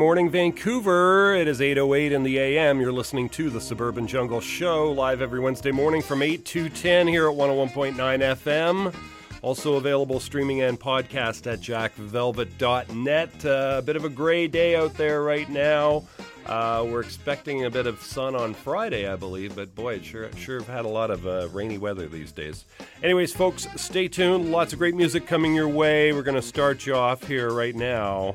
morning, Vancouver. It is 8:08 in the AM. You're listening to the Suburban Jungle Show live every Wednesday morning from 8 to 10 here at 101.9 FM. Also available streaming and podcast at jackvelvet.net. Uh, a bit of a gray day out there right now. Uh, we're expecting a bit of sun on Friday, I believe, but boy, it sure sure have had a lot of uh, rainy weather these days. Anyways, folks, stay tuned. Lots of great music coming your way. We're going to start you off here right now.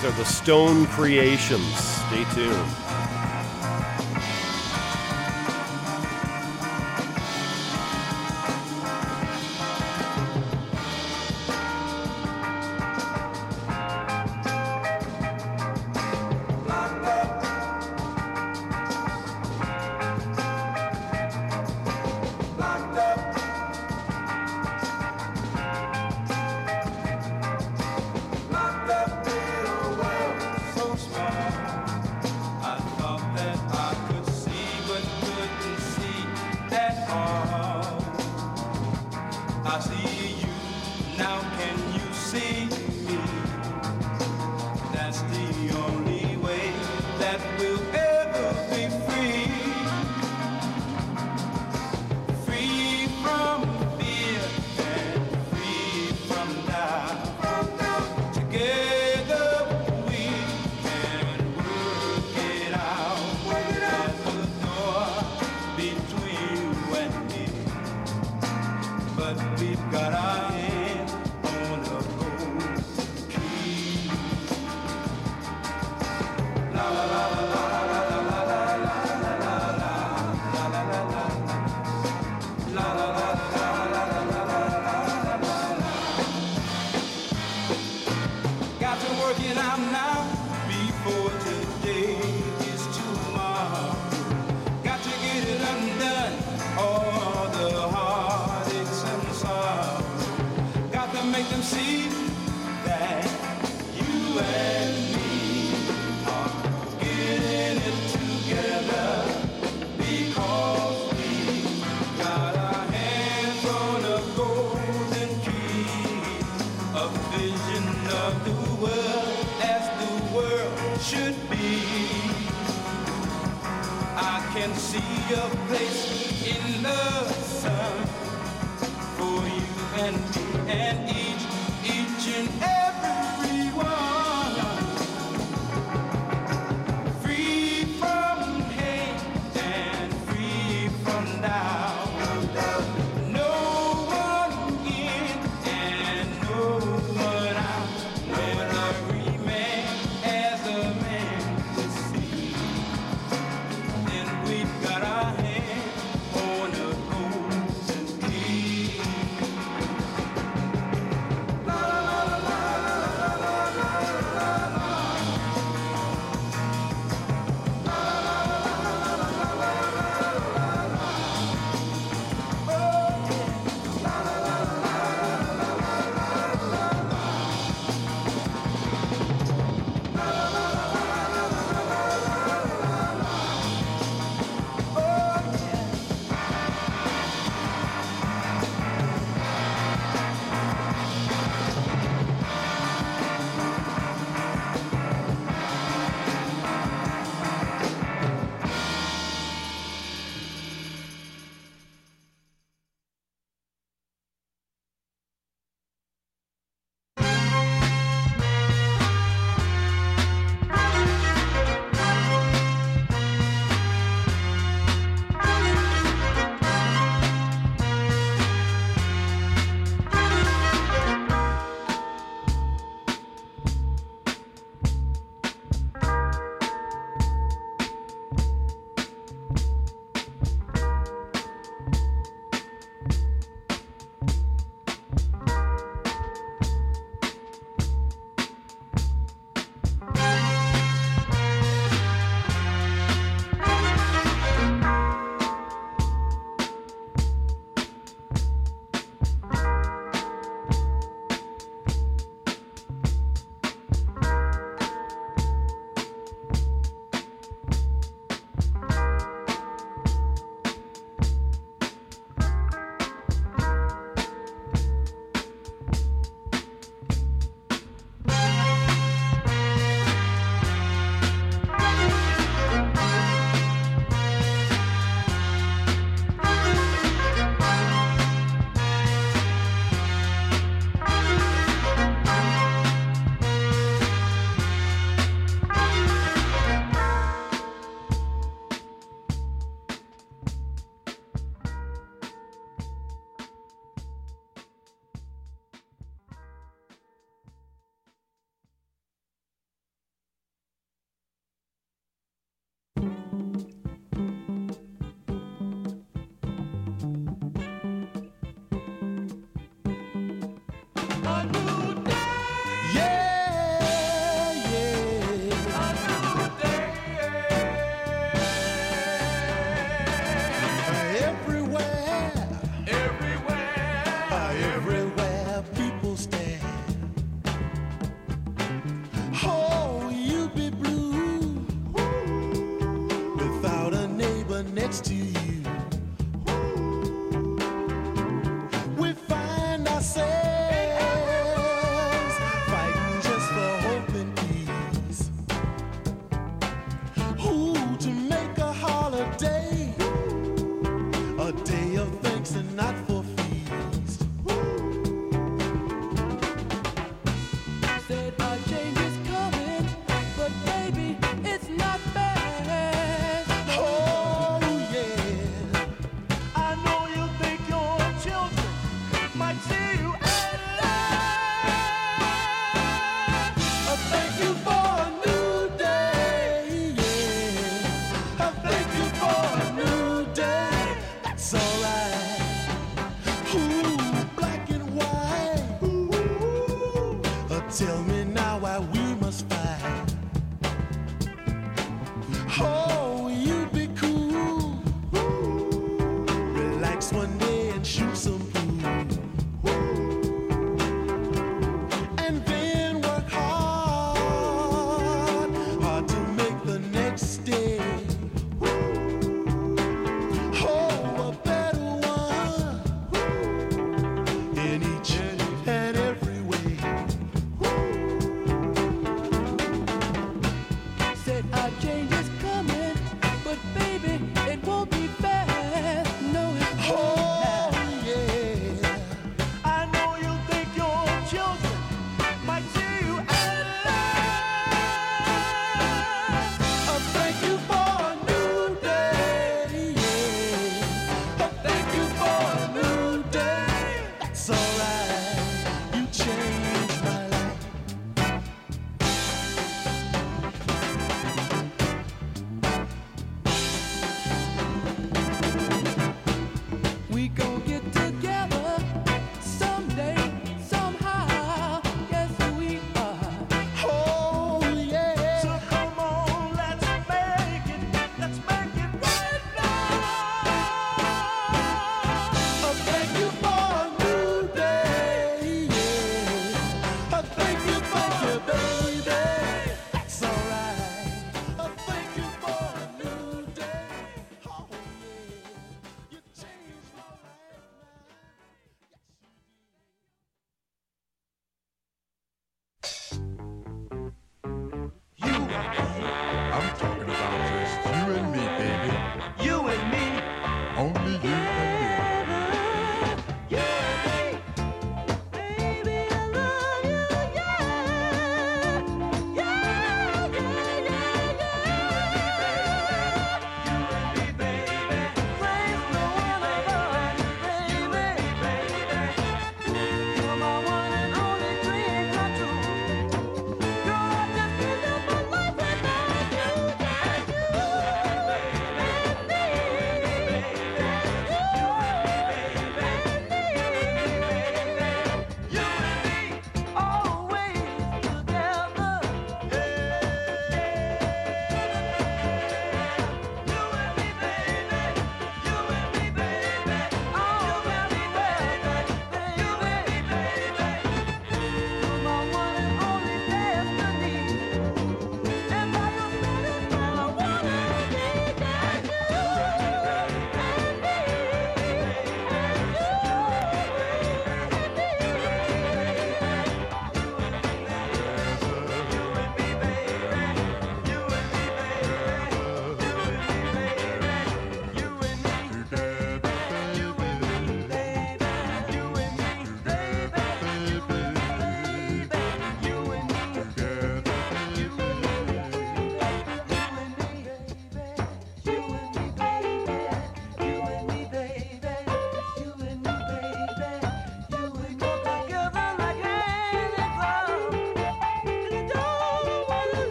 These are the Stone Creations. Stay tuned.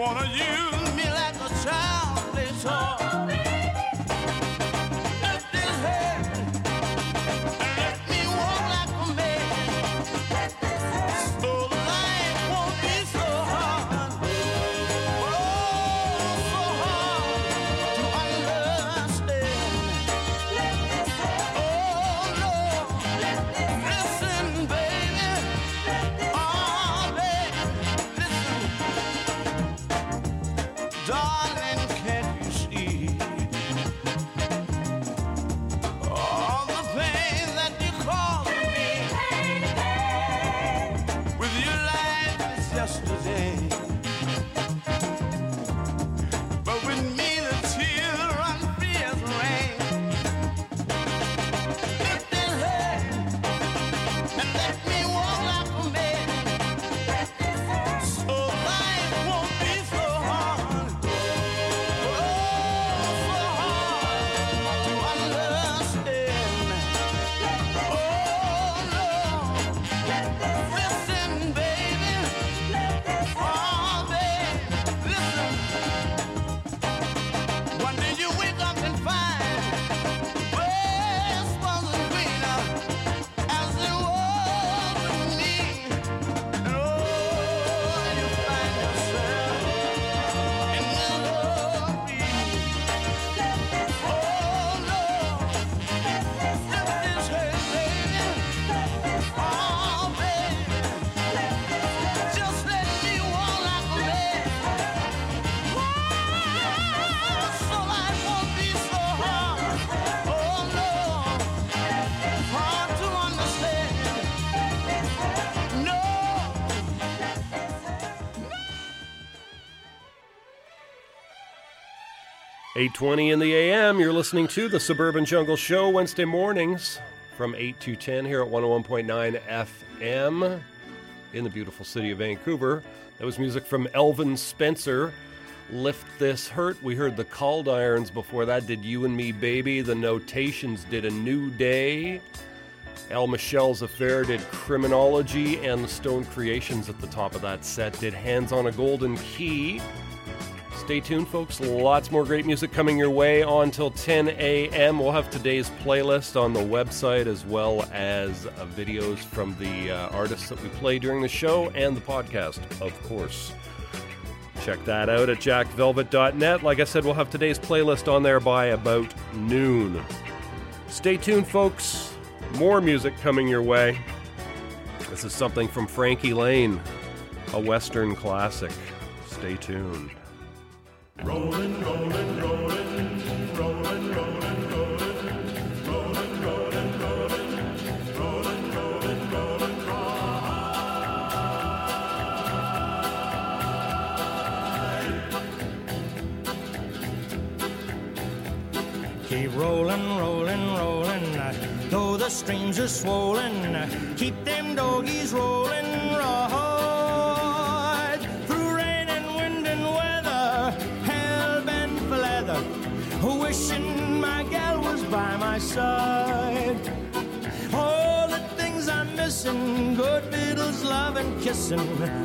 With 8:20 in the AM. You're listening to the Suburban Jungle Show Wednesday mornings from 8 to 10 here at 101.9 FM in the beautiful city of Vancouver. That was music from Elvin Spencer. Lift This Hurt. We heard the Called Irons before that. Did You and Me Baby. The Notations did A New Day. El Michels Affair did Criminology, and the Stone Creations at the top of that set did Hands on a Golden Key. Stay tuned, folks. Lots more great music coming your way on till 10 a.m. We'll have today's playlist on the website as well as uh, videos from the uh, artists that we play during the show and the podcast, of course. Check that out at jackvelvet.net. Like I said, we'll have today's playlist on there by about noon. Stay tuned, folks. More music coming your way. This is something from Frankie Laine, a Western classic. Stay tuned. Rolling, rolling, rolling, rolling, rolling, rolling. Keep rolling, rolling, rolling, though the streams are swollen. Keep them doggies rolling, right my side. All the things I'm missing, good fiddles, love and kissing,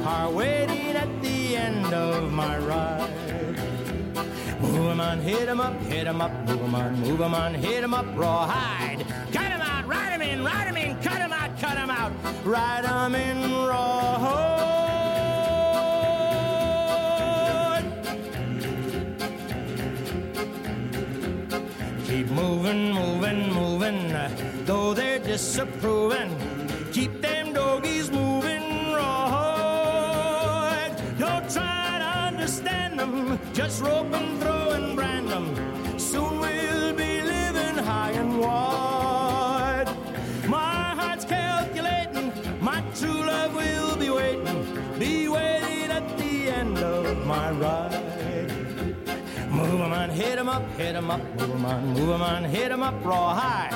are waiting at the end of my ride. Move 'em on, hit 'em up, hit 'em up, move 'em on, move 'em on, hit 'em up, rawhide. Cut 'em out, ride 'em in, ride 'em in, cut 'em out, cut 'em out, ride 'em in, rawhide. Moving, moving, moving, though they're disapproving. Keep them doggies moving, rawhide. Don't try to understand them, just rope and throw and brand them. Soon we'll be living high and wide. My heart's calculating, my true love will be waiting, be waiting at the end of my ride. Hit 'em up, hit 'em up, move 'em on, move 'em on, hit 'em up, rawhide.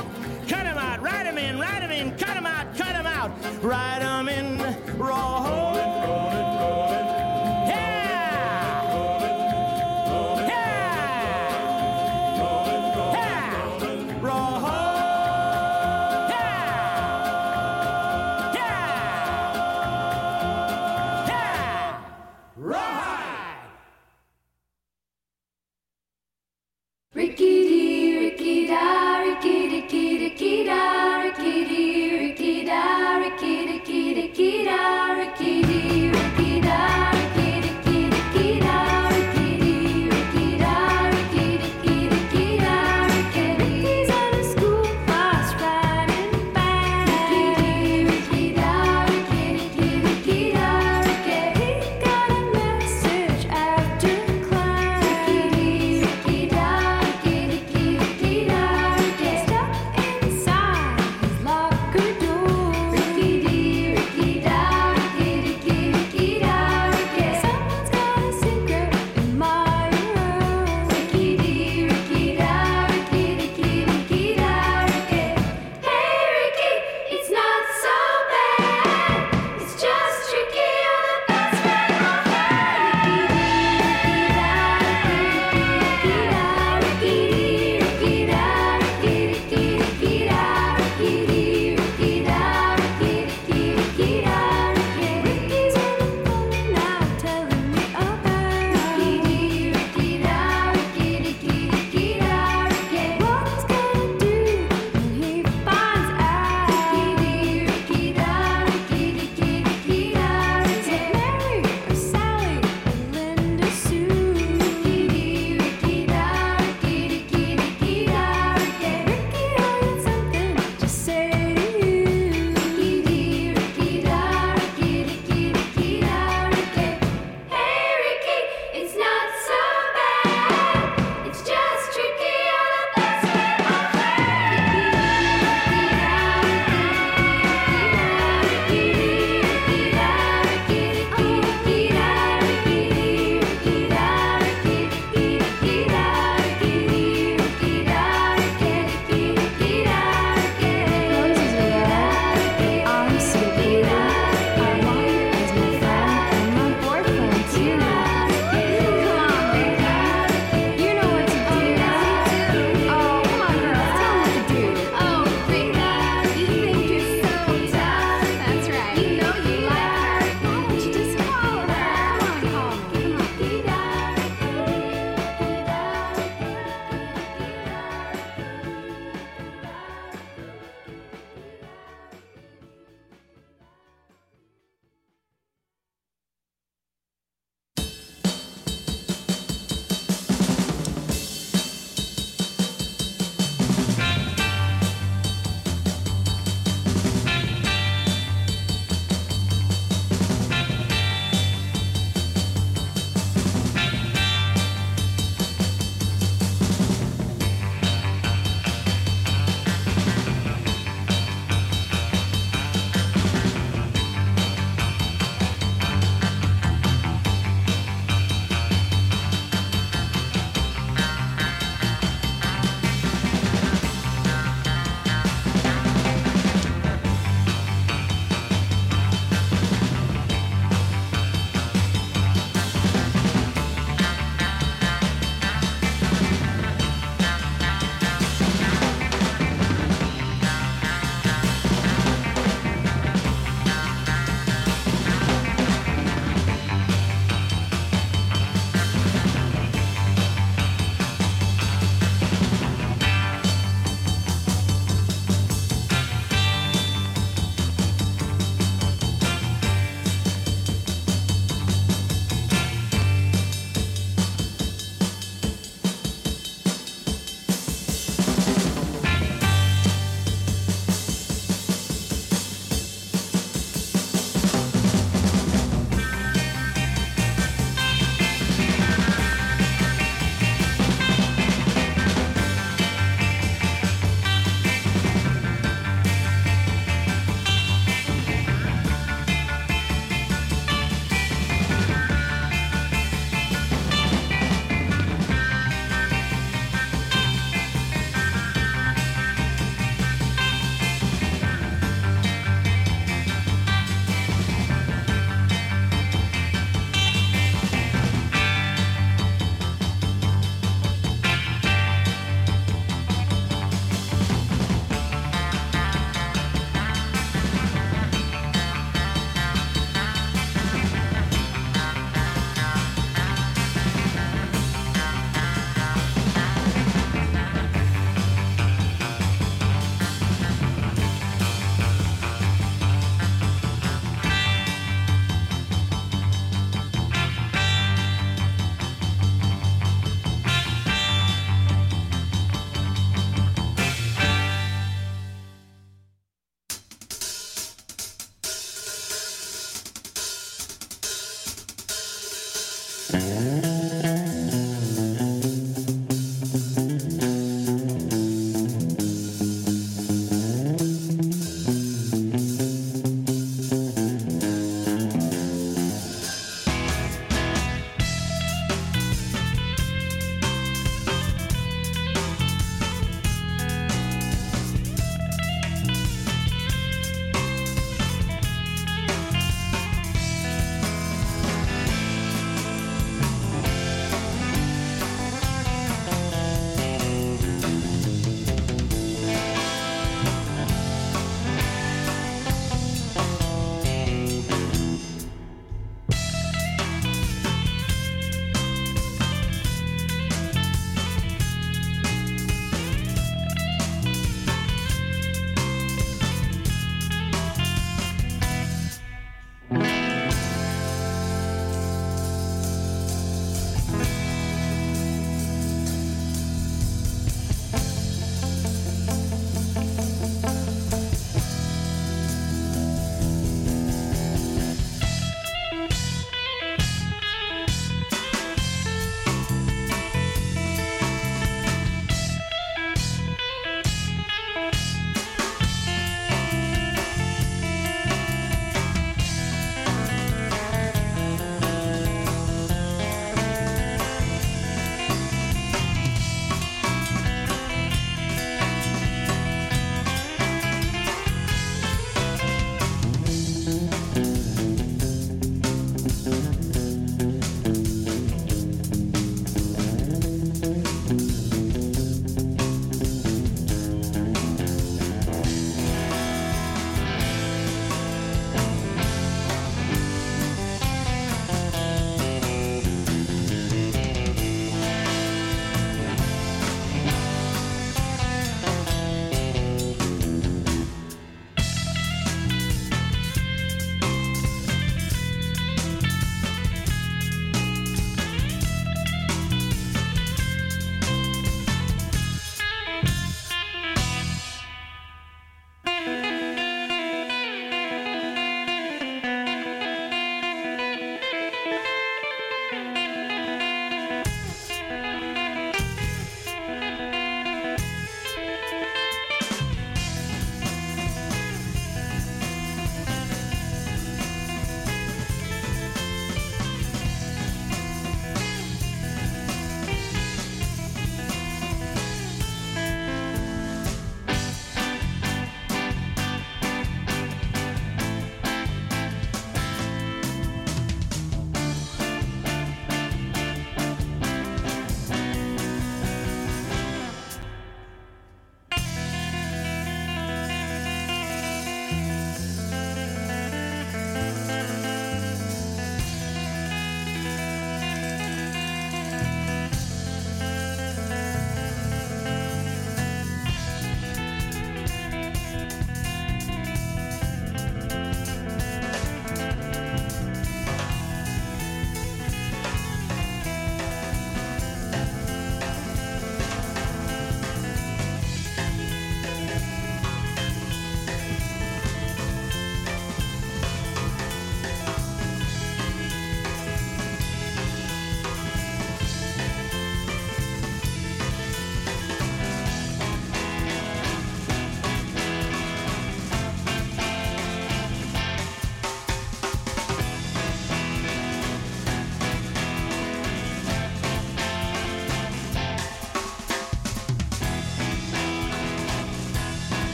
Cut 'em out, ride 'em in, ride 'em in, cut 'em out, cut 'em out, ride 'em in, rawhide. Yeah!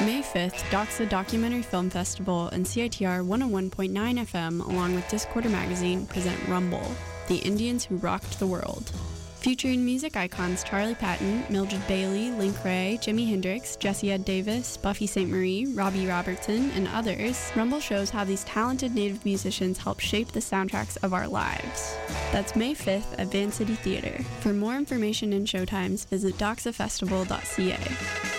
May 5th, Doxa Documentary Film Festival and CITR 101.9 FM, along with Discorder Magazine, present Rumble, the Indians who rocked the world. Featuring music icons Charlie Patton, Mildred Bailey, Link Wray, Jimi Hendrix, Jesse Ed Davis, Buffy Sainte-Marie, Robbie Robertson, and others, Rumble shows how these talented native musicians help shape the soundtracks of our lives. That's May 5th at Vancity Theater. For more information and showtimes, visit doxafestival.ca.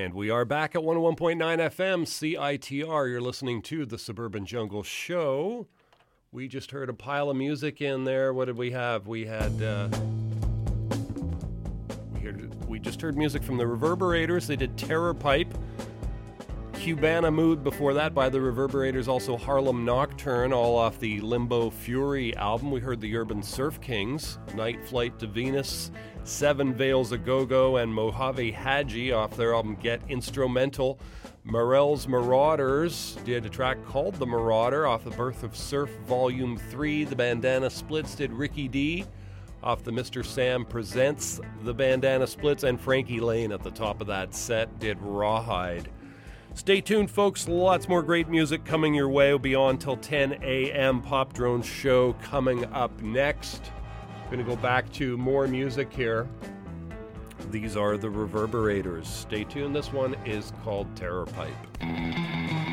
And we are back at 101.9 FM, CITR. You're listening to the Suburban Jungle Show. We just heard a pile of music in there. What did we have? We had. Uh, we, heard, we just heard music from the Reverberators. They did Terror Pipe. Cubana Mood before that by the Reverberators, also Harlem Nocturne, all off the Limbo Fury album. We heard the Urban Surf Kings, Night Flight to Venus, Seven Veils a Go Go, and Mojave Hadji off their album Get Instrumental. Morel's Marauders did a track called The Marauder off the Birth of Surf Volume 3. The Bandana Splits did Ricky D off the Mr. Sam Presents the Bandana Splits, and Frankie Laine at the top of that set did Rawhide. Stay tuned, folks. Lots more great music coming your way. We'll be on till 10 a.m. Pop Drone Show coming up next. Going to go back to more music here. These are the Reverberators. Stay tuned. This one is called Terror Pipe.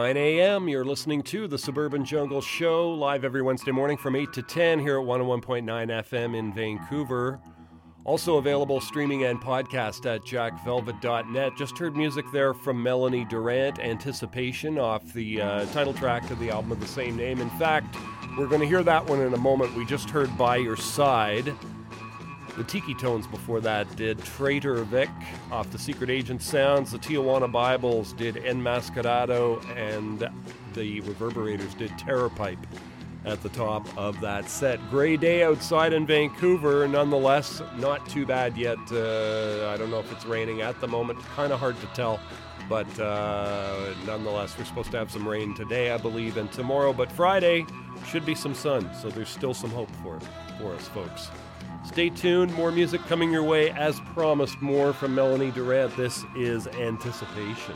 9 a.m. You're listening to the Suburban Jungle Show live every Wednesday morning from 8 to 10 here at 101.9 FM in Vancouver. Also available streaming and podcast at jackvelvet.net. Just heard music there from Melanie Durrant, Anticipation, off the uh, title track to the album of the same name. In fact, we're going to hear that one in a moment. We just heard By Your Side. The Tiki Tones before that did Trader Vic off the Secret Agent Sounds. The Tijuana Bibles did Enmascarado, and the Reverberators did Terror Pipe at the top of that set. Gray day outside in Vancouver, nonetheless, not too bad yet. Uh, I don't know if it's raining at the moment, kind of hard to tell. But uh, nonetheless, we're supposed to have some rain today, I believe, and tomorrow. But Friday should be some sun, so there's still some hope for it for us, folks. Stay tuned. More music coming your way as promised. More from Melanie Durrant. This is Anticipation.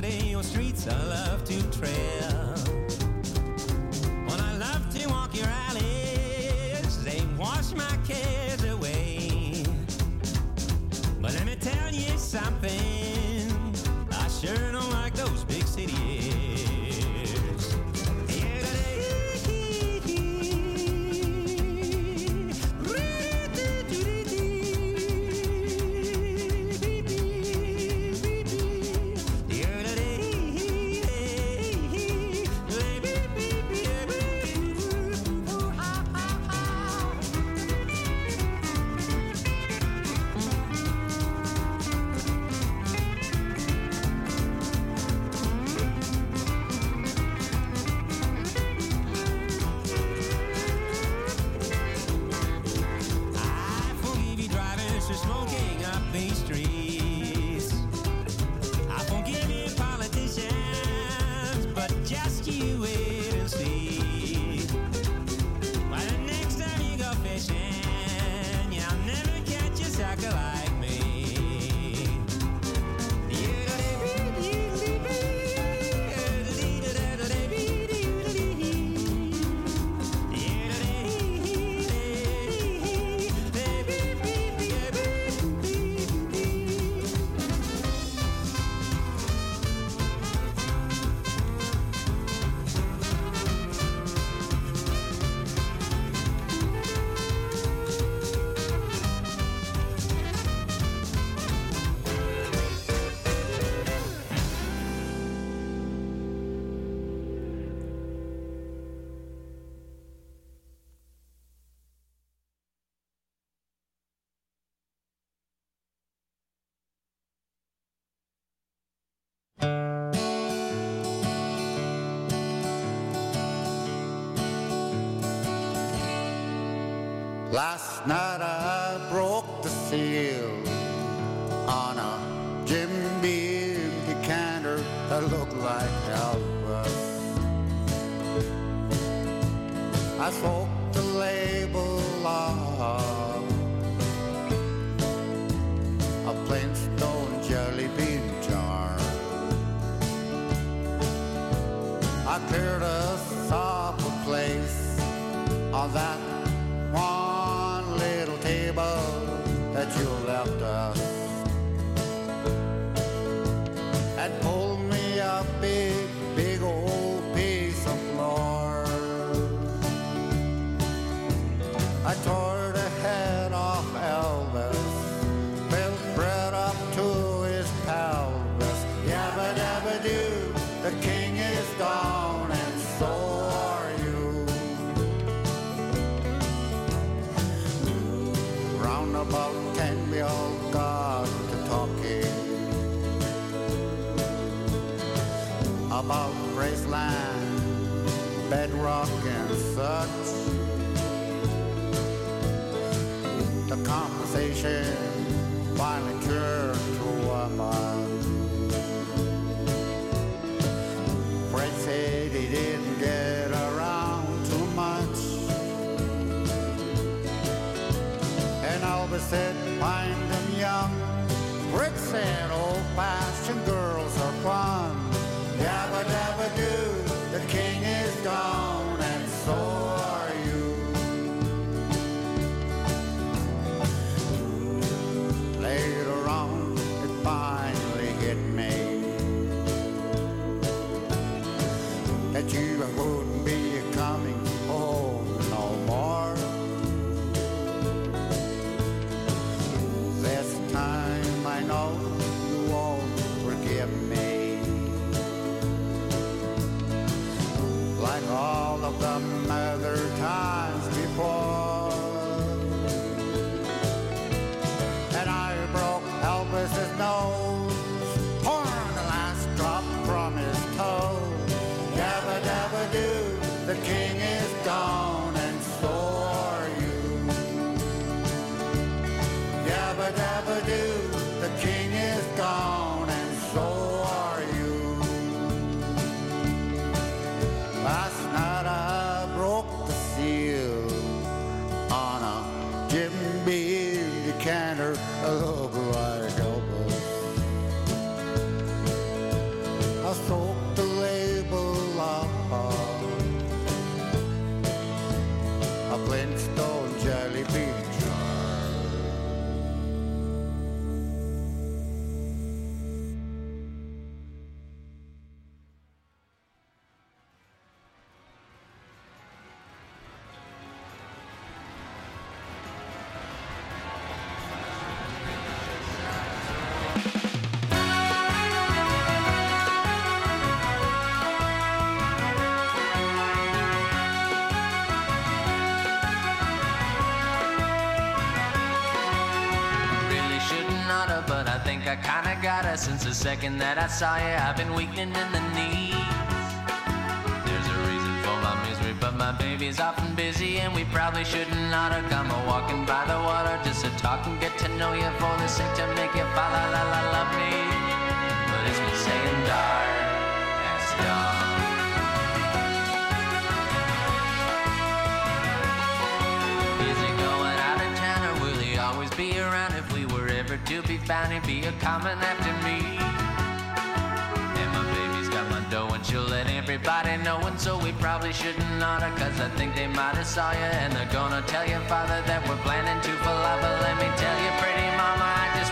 Saturday on streets I love to tread. Last about Graceland, bedrock and such. The conversation finally turned to a man. Fred said he didn't get around too much. And Albert said, find them young. Fred said, old-fashioned girls are fun knew the king is gone. I saw you, I've been weakening in the knees. There's a reason for my misery, but my baby's often busy, and we probably shouldn't oughta come a walking by the water just to talk and get to know you for the sake to make you fall la la la love me. But it's been saying dark as dawn. Be around? If we were ever to be found, he'd be a coming after me. Everybody know. And so we probably shouldn't oughta, cause I think they might have saw you. And they're gonna tell your father that we're planning to out. But let me tell you, pretty mama, I just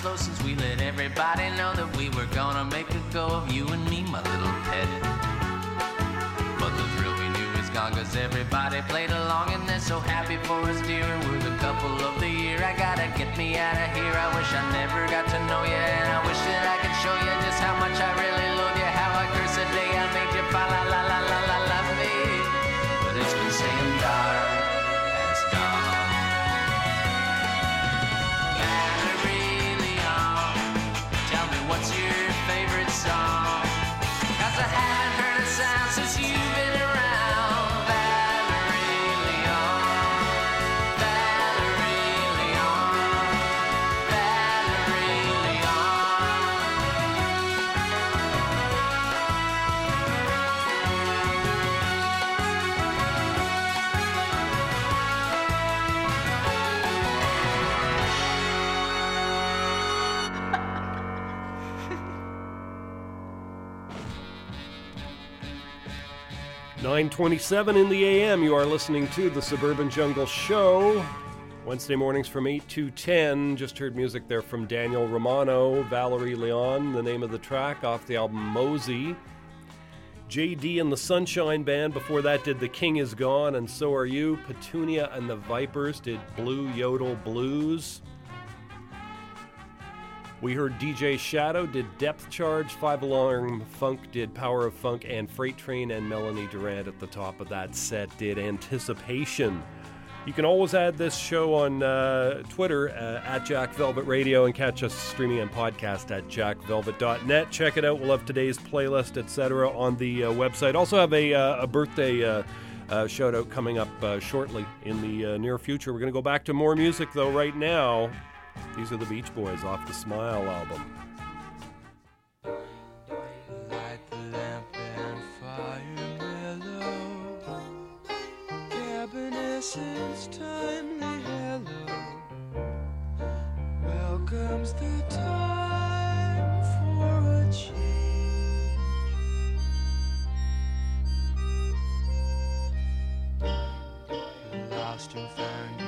slow since we let everybody know that we were gonna make a go of you and me, my little pet. But the thrill we knew is gone cause everybody played along and they're so happy for us, dear. We're the couple of the year. I gotta get me out of here. I wish I never got to know you and I wish that I could show you just how 927 in the AM, you are listening to the Suburban Jungle Show. Wednesday mornings from 8 to 10. Just heard music there from Daniel Romano, Valerie Leon, the name of the track off the album Mosey. JD and the Sunshine Band, before that, did The King Is Gone and So Are You. Petunia and the Vipers did Blue Yodel Blues. We heard DJ Shadow did Depth Charge, Five Alarm Funk did Power of Funk, and Freight Train and Melanie Durrant at the top of that set did Anticipation. You can always add this show on uh, Twitter uh, at Jack Velvet Radio and catch us streaming and podcast at jackvelvet.net. Check it out. We'll have today's playlist, etc., on the uh, website. Also have a, uh, a birthday uh, uh, shout out coming up uh, shortly in the uh, near future. We're going to go back to more music, though, right now. These are the Beach Boys off the Smile album. Timely hello. Welcomes the time for a change. Lost and found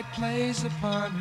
sunlight plays upon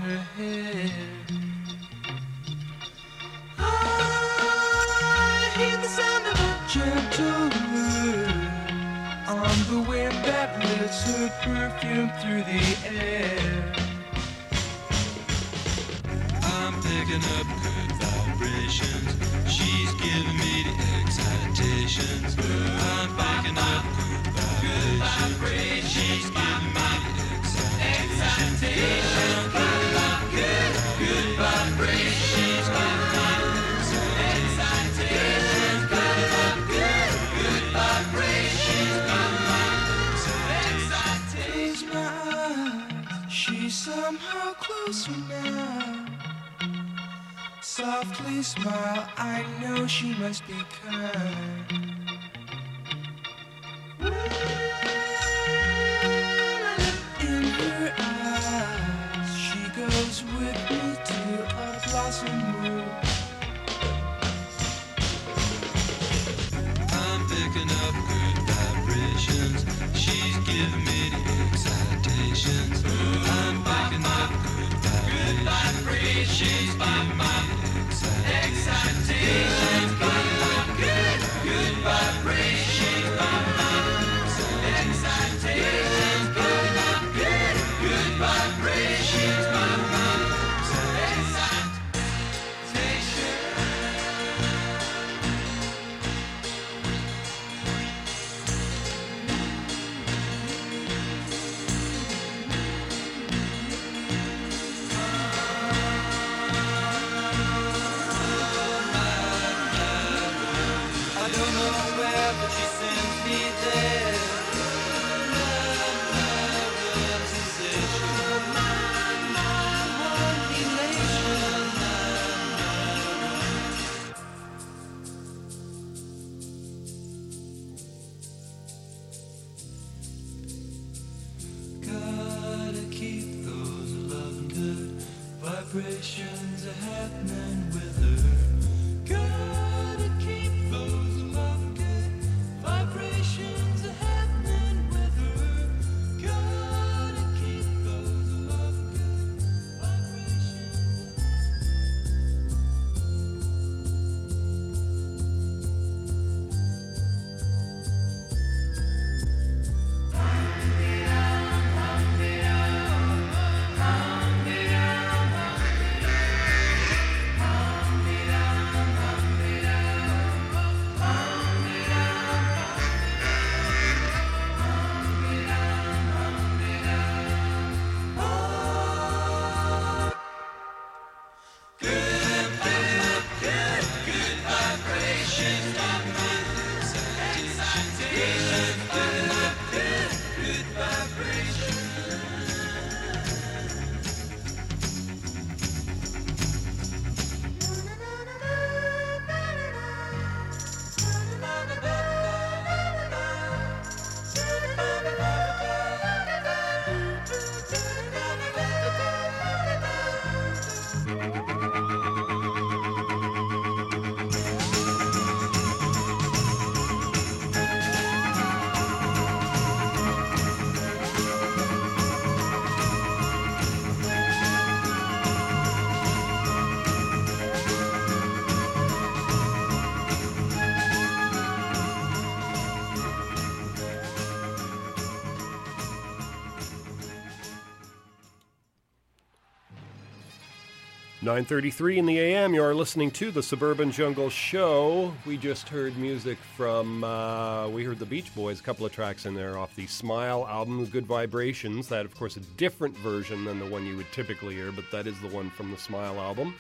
9:33 in the AM. You are listening to the Suburban Jungle Show. We just heard music from uh, we heard the Beach Boys, a couple of tracks in there off the Smile album, Good Vibrations. That, of course, a different version than the one you would typically hear, but that is the one from the Smile album.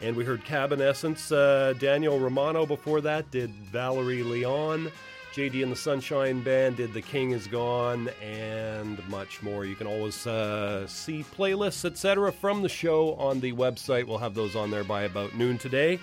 And we heard Cabin Essence. Uh, Daniel Romano before that did Valerie Leon. JD and the Sunshine Band did The King Is Gone and much more. You can always uh, see playlists, etc., from the show on the website. We'll have those on there by about noon today.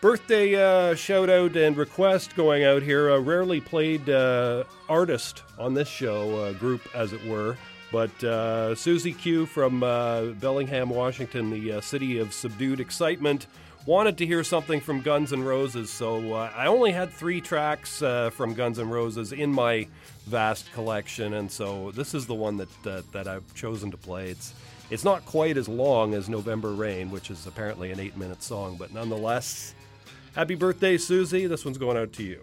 Birthday uh, shout out and request going out here. A rarely played uh, artist on this show, uh, group as it were. But uh, Susie Q from uh, Bellingham, Washington, the city of subdued excitement, wanted to hear something from Guns N' Roses, so uh, I only had three tracks uh, from Guns N' Roses in my vast collection, and so this is the one that that, that I've chosen to play. It's it's not quite as long as November Rain, which is apparently an eight-minute song, but nonetheless, happy birthday, Susie! This one's going out to you.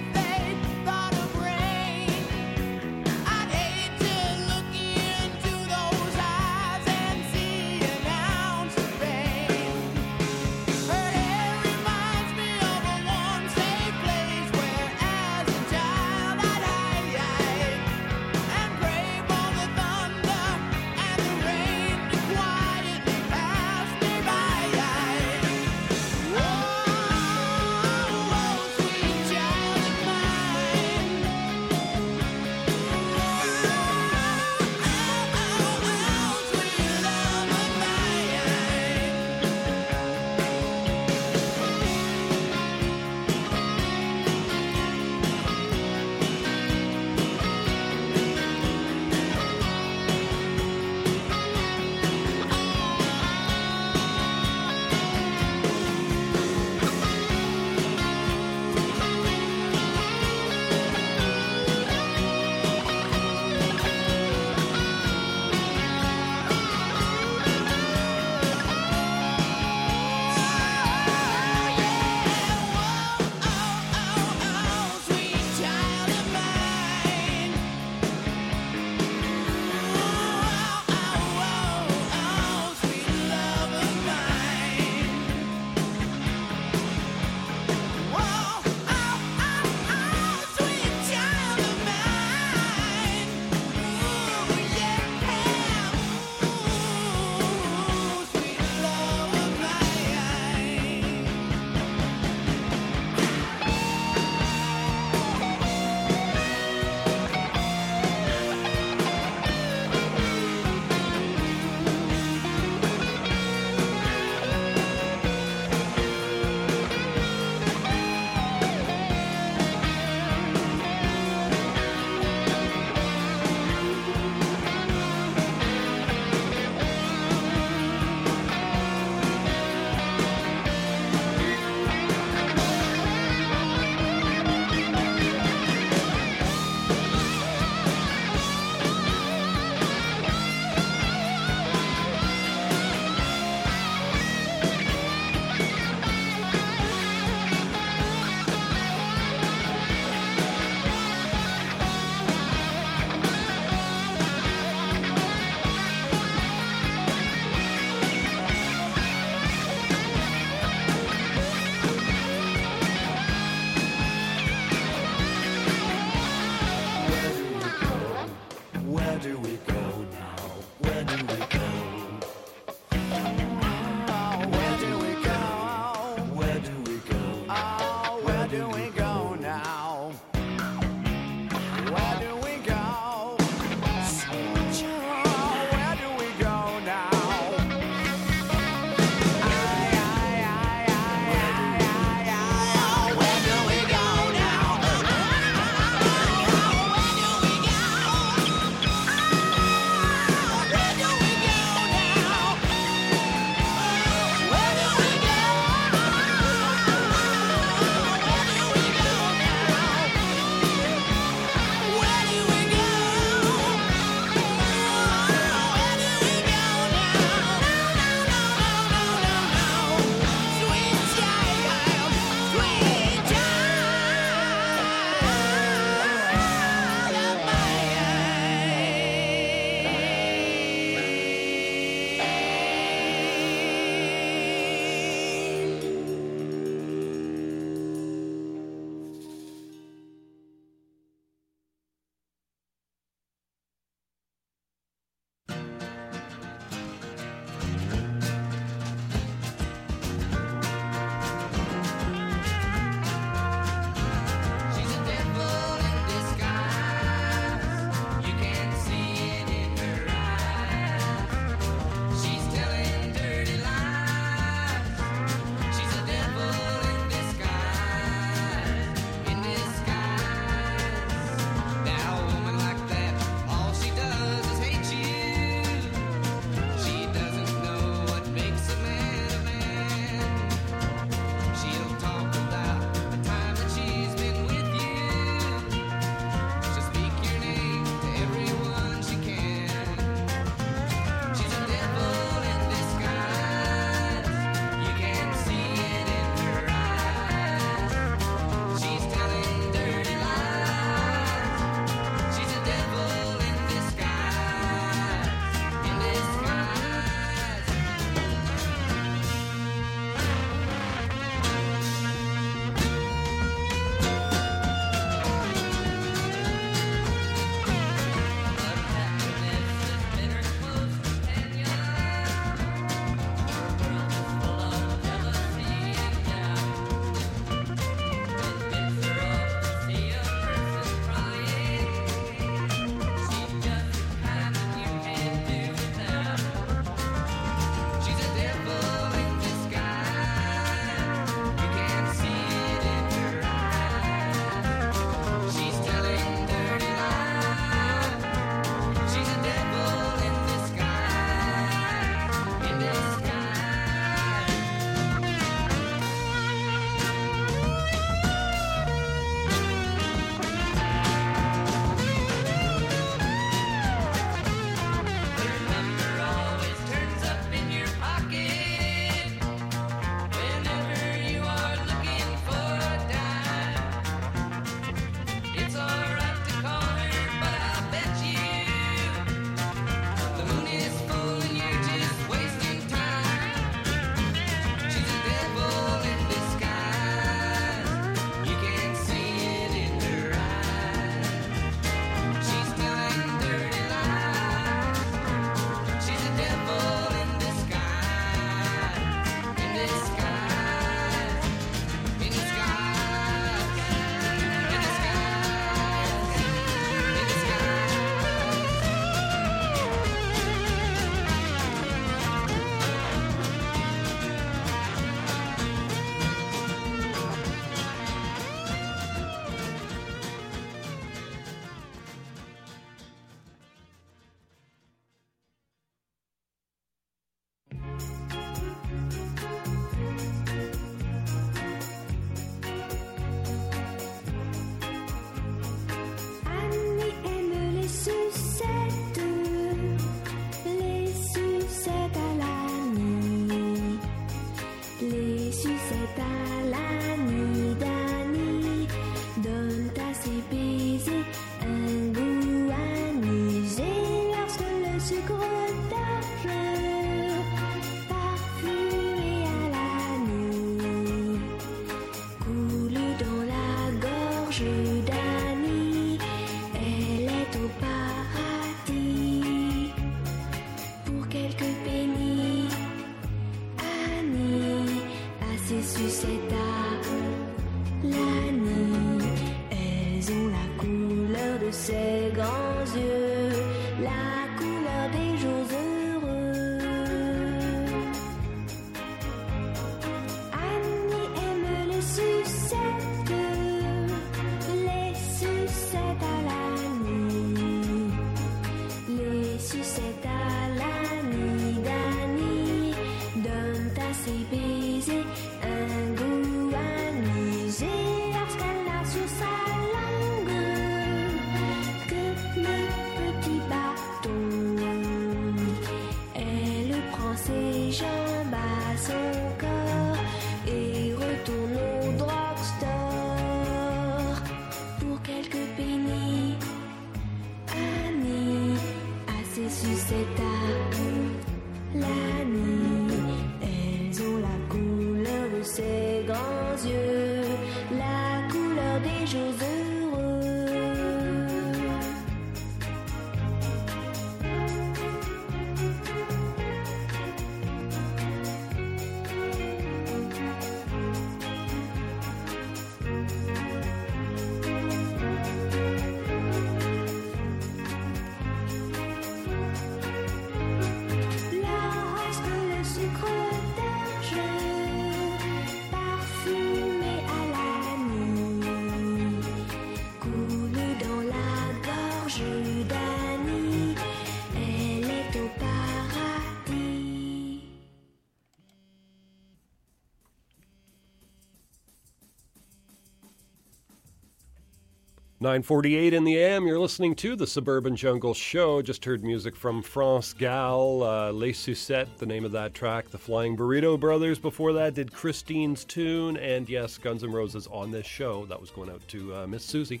948 in the AM, you're listening to the Suburban Jungle Show. Just heard music from France Gall, uh, Les Sucettes, the name of that track. The Flying Burrito Brothers before that did Christine's Tune. And yes, Guns N' Roses on this show. That was going out to uh, Miss Susie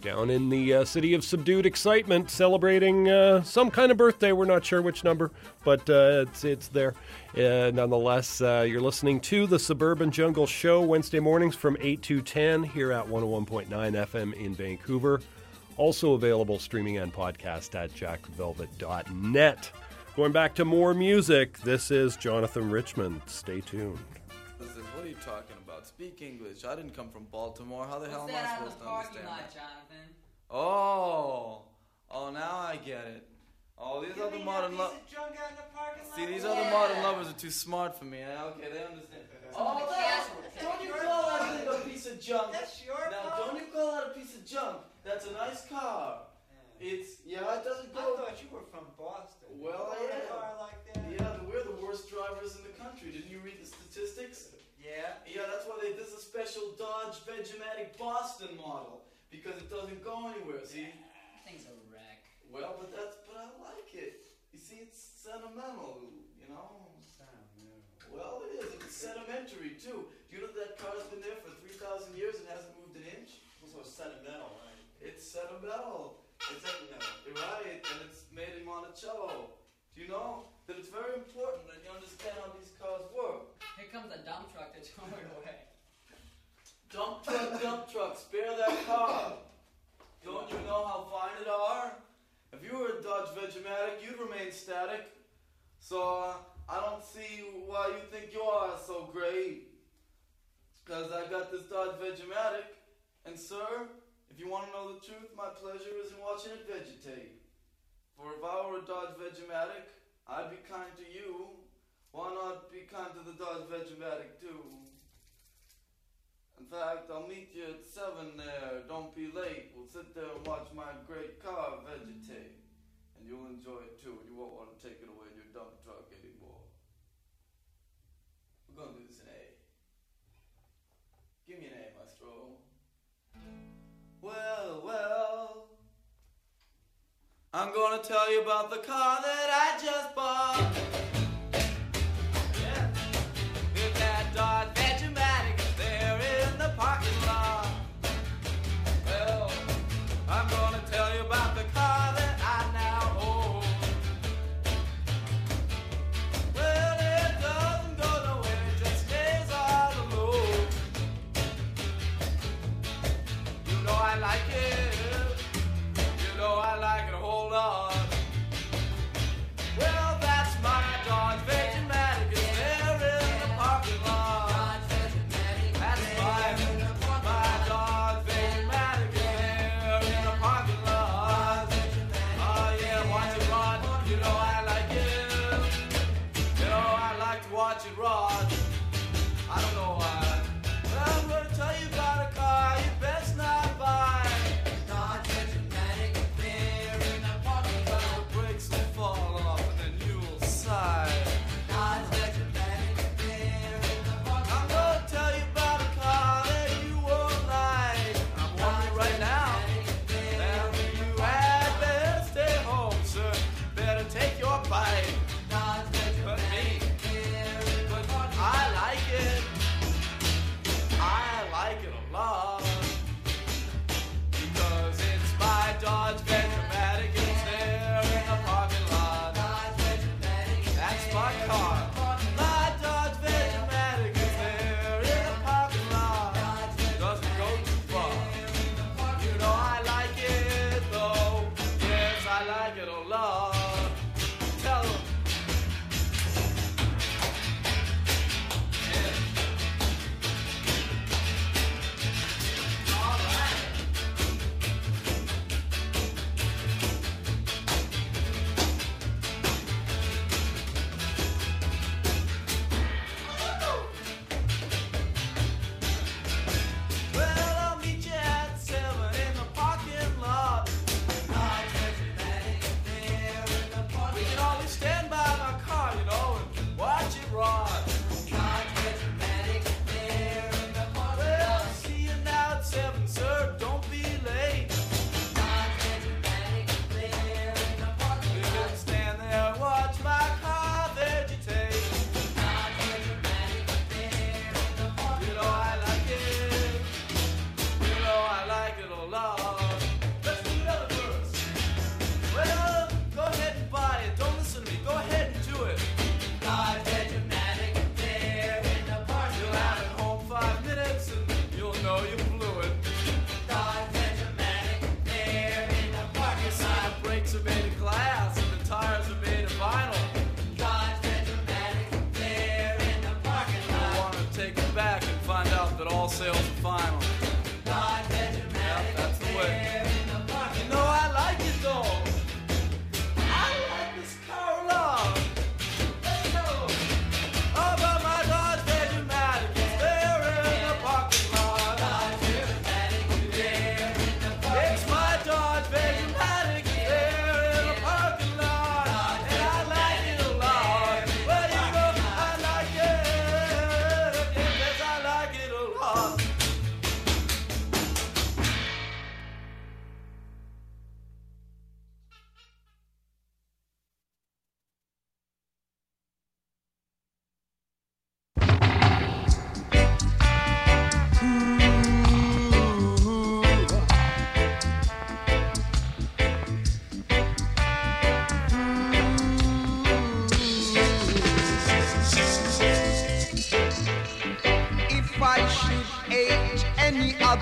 down in the uh, city of subdued excitement, celebrating uh, some kind of birthday. We're not sure which number, but uh, it's, it's there. Uh, nonetheless, you're listening to the Suburban Jungle Show Wednesday mornings from 8 to 10 here at 101.9 FM in Vancouver. Also available streaming and podcast at jackvelvet.net. Going back to more music, this is Jonathan Richman. Stay tuned. Listen, what are you talking about? Speak English. I didn't come from Baltimore. How the hell What's am I that out in supposed to understand lot, that? Jonathan? Oh, oh, now I get it. Oh, these other modern lovers. See, these other modern lovers are too smart for me. Okay, they understand. Oh, that, don't you call that thing a piece of junk? That's your Now, don't you call that a piece of junk? That's a nice car. It's yeah, it doesn't go. I thought you were from Boston. Well, I You own a am. car like that? Yeah, we're the worst drivers in the country. Didn't you read the statistics? Yeah. Yeah, that's why they, this is a special Dodge Veg-O-Matic Boston model because it doesn't go anywhere. See? That thing's a wreck. Well, but that's but I like it. You see, it's sentimental. You know. Well, it is. It's sedimentary too. Do you know that car's been there for three thousand years and hasn't moved an inch? It's So sentimental, right? It's sentimental. It's sentimental. Right, and it's made in Monticello. Do you know that it's very important that you understand how these cars work? Here comes a dump truck to tow it away. Dump truck, dump truck, spare that car. Don't you know how fine it are? If you were a Dodge Veg-O-Matic, you'd remain static. So uh, I don't see why you think you are so great. Because I got this Dodge Veg-O-Matic. And sir, if you want to know the truth, my pleasure is in watching it vegetate. For if I were a Dodge Veg-O-Matic, I'd be kind to you. Why not be kind to the Dodge Veg-O-Matic too? In fact, I'll meet you at 7 there. Don't be late. We'll sit there and watch my great car vegetate. And you'll enjoy it too, and you won't want to take it away in your dump truck We're gonna do this in A. Give me an A, Maestro. Well, well. I'm gonna tell you about the car that I just bought.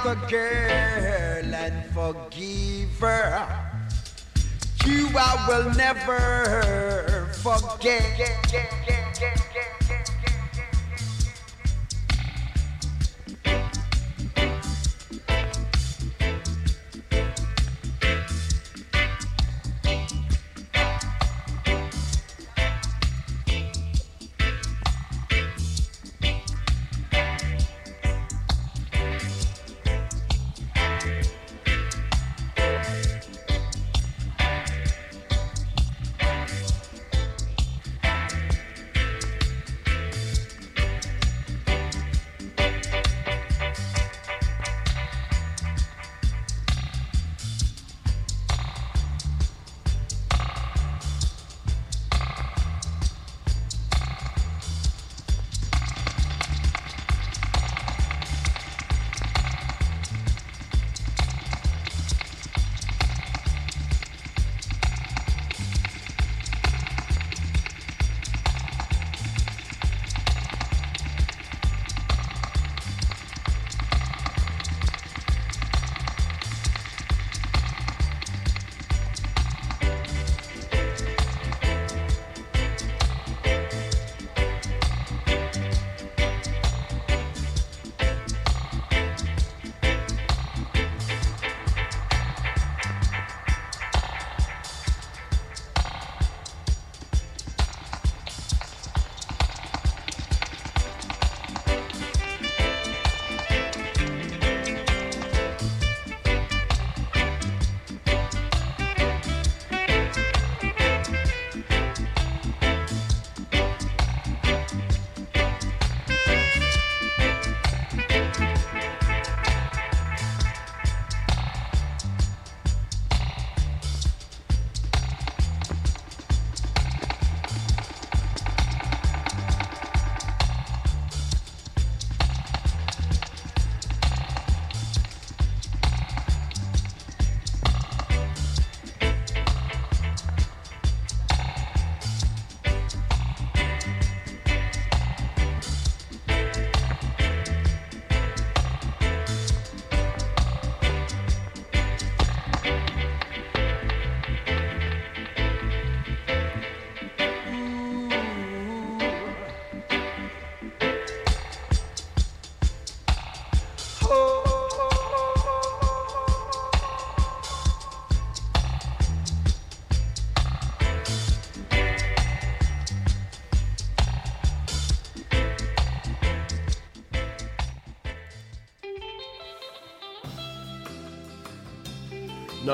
a girl and forgive her. You I will never forget.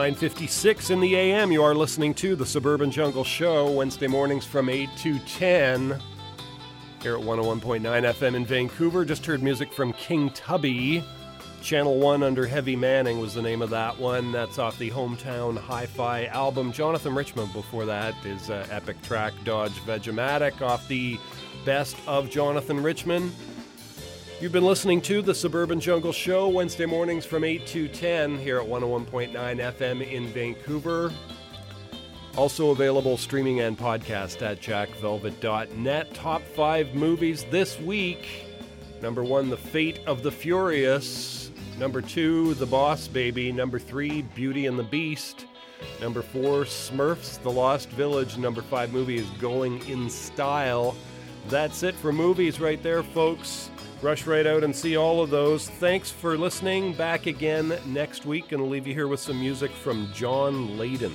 956 in the AM. You are listening to the Suburban Jungle Show, Wednesday mornings from 8 to 10. Here at 101.9 FM in Vancouver. Just heard music from King Tubby. Channel 1 under Heavy Manning was the name of that one. That's off the Hometown Hi Fi album. Jonathan Richman before that is uh, epic track Dodge Veg-O-Matic off the Best of Jonathan Richman. You've been listening to the Suburban Jungle Show Wednesday mornings from 8 to 10 here at 101.9 FM in Vancouver. Also available streaming and podcast at jackvelvet.net. Top five movies this week. Number one, The Fate of the Furious. Number two, The Boss Baby. Number three, Beauty and the Beast. Number four, Smurfs, The Lost Village. Number five movie is Going in Style. That's it for movies right there, folks. Rush right out and see all of those. Thanks for listening. Back again next week, and I'll leave you here with some music from John Layden.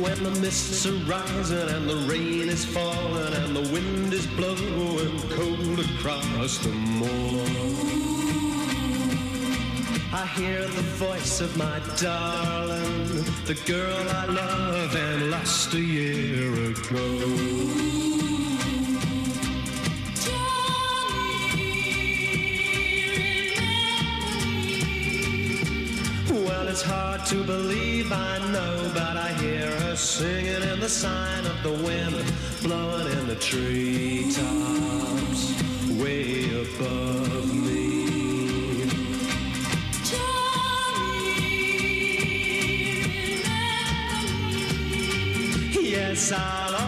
When the mists are rising and the rain is falling and the wind is blowing cold across the moor. I hear the voice of my darling, the girl I love and lost a year ago. Well, it's hard to believe, I know, but I hear her singing in the sign of the wind, blowing in the treetops, way above me. Yes, I'll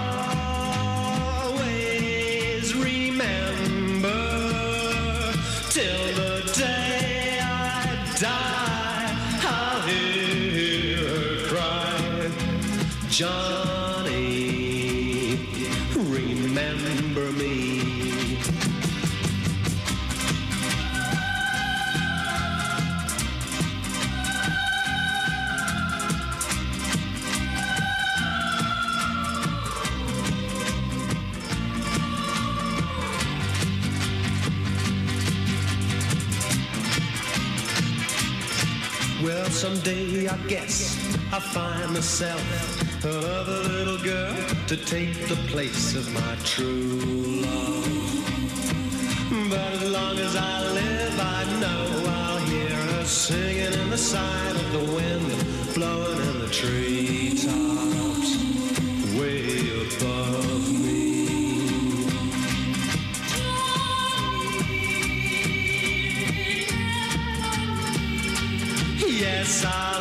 myself another little girl to take the place of my true love. But as long as I live, I know I'll hear her singing in the side of the wind, blowing in the treetops, way above me. Yes, I'll